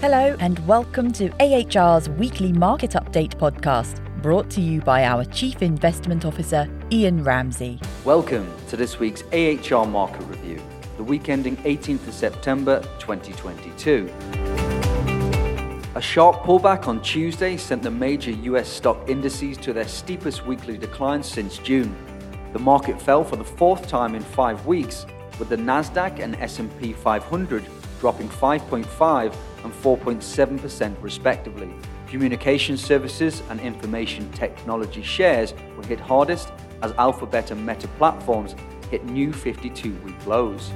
Hello, and welcome to AHR's weekly market update podcast, brought to you by our Chief Investment Officer, Ian Ramsey. Welcome to this week's AHR Market Review, the week ending 18th of September 2022. A sharp pullback on Tuesday sent the major US stock indices to their steepest weekly decline since June. The market fell for the fourth time in 5 weeks, with the Nasdaq and S&P 500 dropping 5.5 and 4.7% respectively. Communication services and information technology shares were hit hardest as Alphabet and Meta platforms hit new 52 week lows.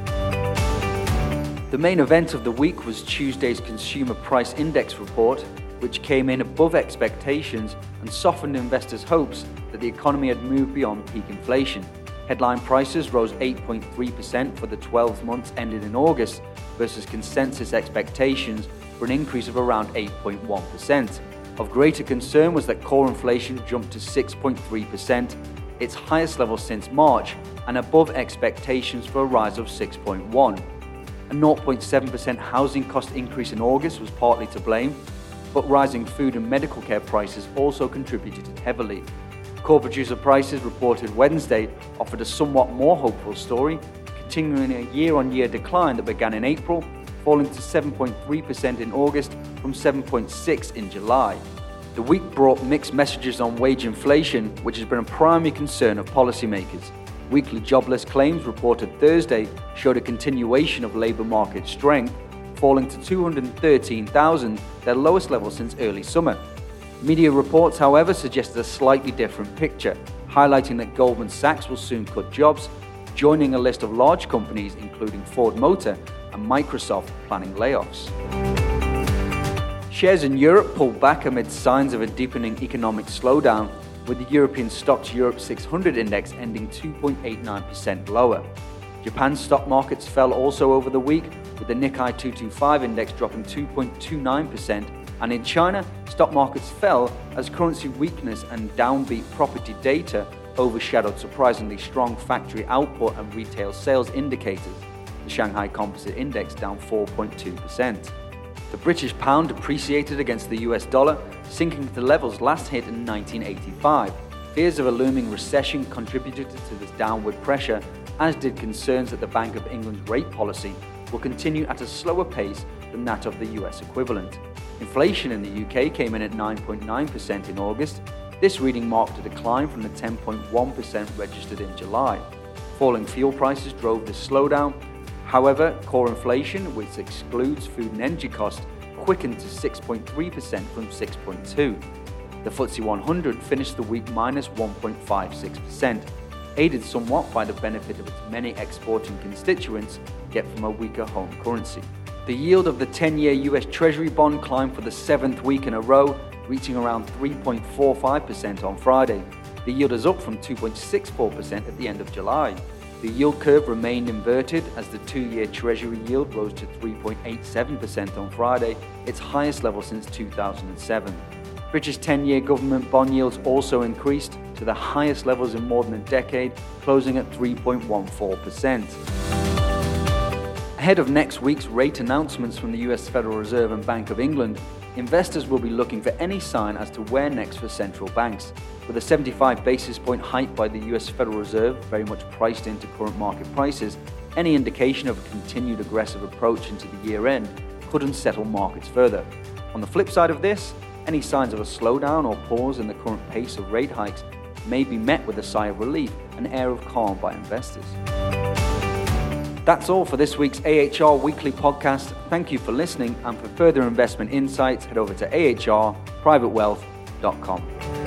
The main event of the week was Tuesday's Consumer Price Index report, which came in above expectations and softened investors' hopes that the economy had moved beyond peak inflation. Headline prices rose 8.3% for the 12 months ended in August versus consensus expectations for an increase of around 8.1%. Of greater concern was that core inflation jumped to 6.3%, its highest level since March, and above expectations for a rise of 6.1. A 0.7% housing cost increase in August was partly to blame, but rising food and medical care prices also contributed heavily. Core producer prices reported Wednesday offered a somewhat more hopeful story, continuing a year on year decline that began in April falling to 7.3% in August from 7.6 in July. The week brought mixed messages on wage inflation, which has been a primary concern of policymakers. Weekly jobless claims reported Thursday showed a continuation of labour market strength, falling to 213,000, their lowest level since early summer. Media reports, however, suggested a slightly different picture, highlighting that Goldman Sachs will soon cut jobs, joining a list of large companies including Ford Motor and Microsoft planning layoffs. Shares in Europe pulled back amid signs of a deepening economic slowdown, with the European STOXX Europe 600 index ending 2.89% lower. Japan's stock markets fell also over the week, with the Nikkei 225 index dropping 2.29%, and in China, stock markets fell as currency weakness and downbeat property data overshadowed surprisingly strong factory output and retail sales indicators the Shanghai Composite Index down 4.2%. The British pound depreciated against the US dollar, sinking to levels last hit in 1985. Fears of a looming recession contributed to this downward pressure, as did concerns that the Bank of England's rate policy will continue at a slower pace than that of the US equivalent. Inflation in the UK came in at 9.9% in August. This reading marked a decline from the 10.1% registered in July. Falling fuel prices drove this slowdown, However, core inflation, which excludes food and energy costs, quickened to 6.3% from 6.2. The FTSE 100 finished the week minus 1.56%, aided somewhat by the benefit of its many exporting constituents get from a weaker home currency. The yield of the 10-year US Treasury bond climbed for the seventh week in a row, reaching around 3.45% on Friday. The yield is up from 2.64% at the end of July. The yield curve remained inverted as the two year Treasury yield rose to 3.87% on Friday, its highest level since 2007. British 10 year government bond yields also increased to the highest levels in more than a decade, closing at 3.14%. Ahead of next week's rate announcements from the US Federal Reserve and Bank of England, investors will be looking for any sign as to where next for central banks. With a 75 basis point hike by the US Federal Reserve very much priced into current market prices, any indication of a continued aggressive approach into the year end could unsettle markets further. On the flip side of this, any signs of a slowdown or pause in the current pace of rate hikes may be met with a sigh of relief, an air of calm by investors. That's all for this week's AHR Weekly Podcast. Thank you for listening, and for further investment insights, head over to ahrprivatewealth.com.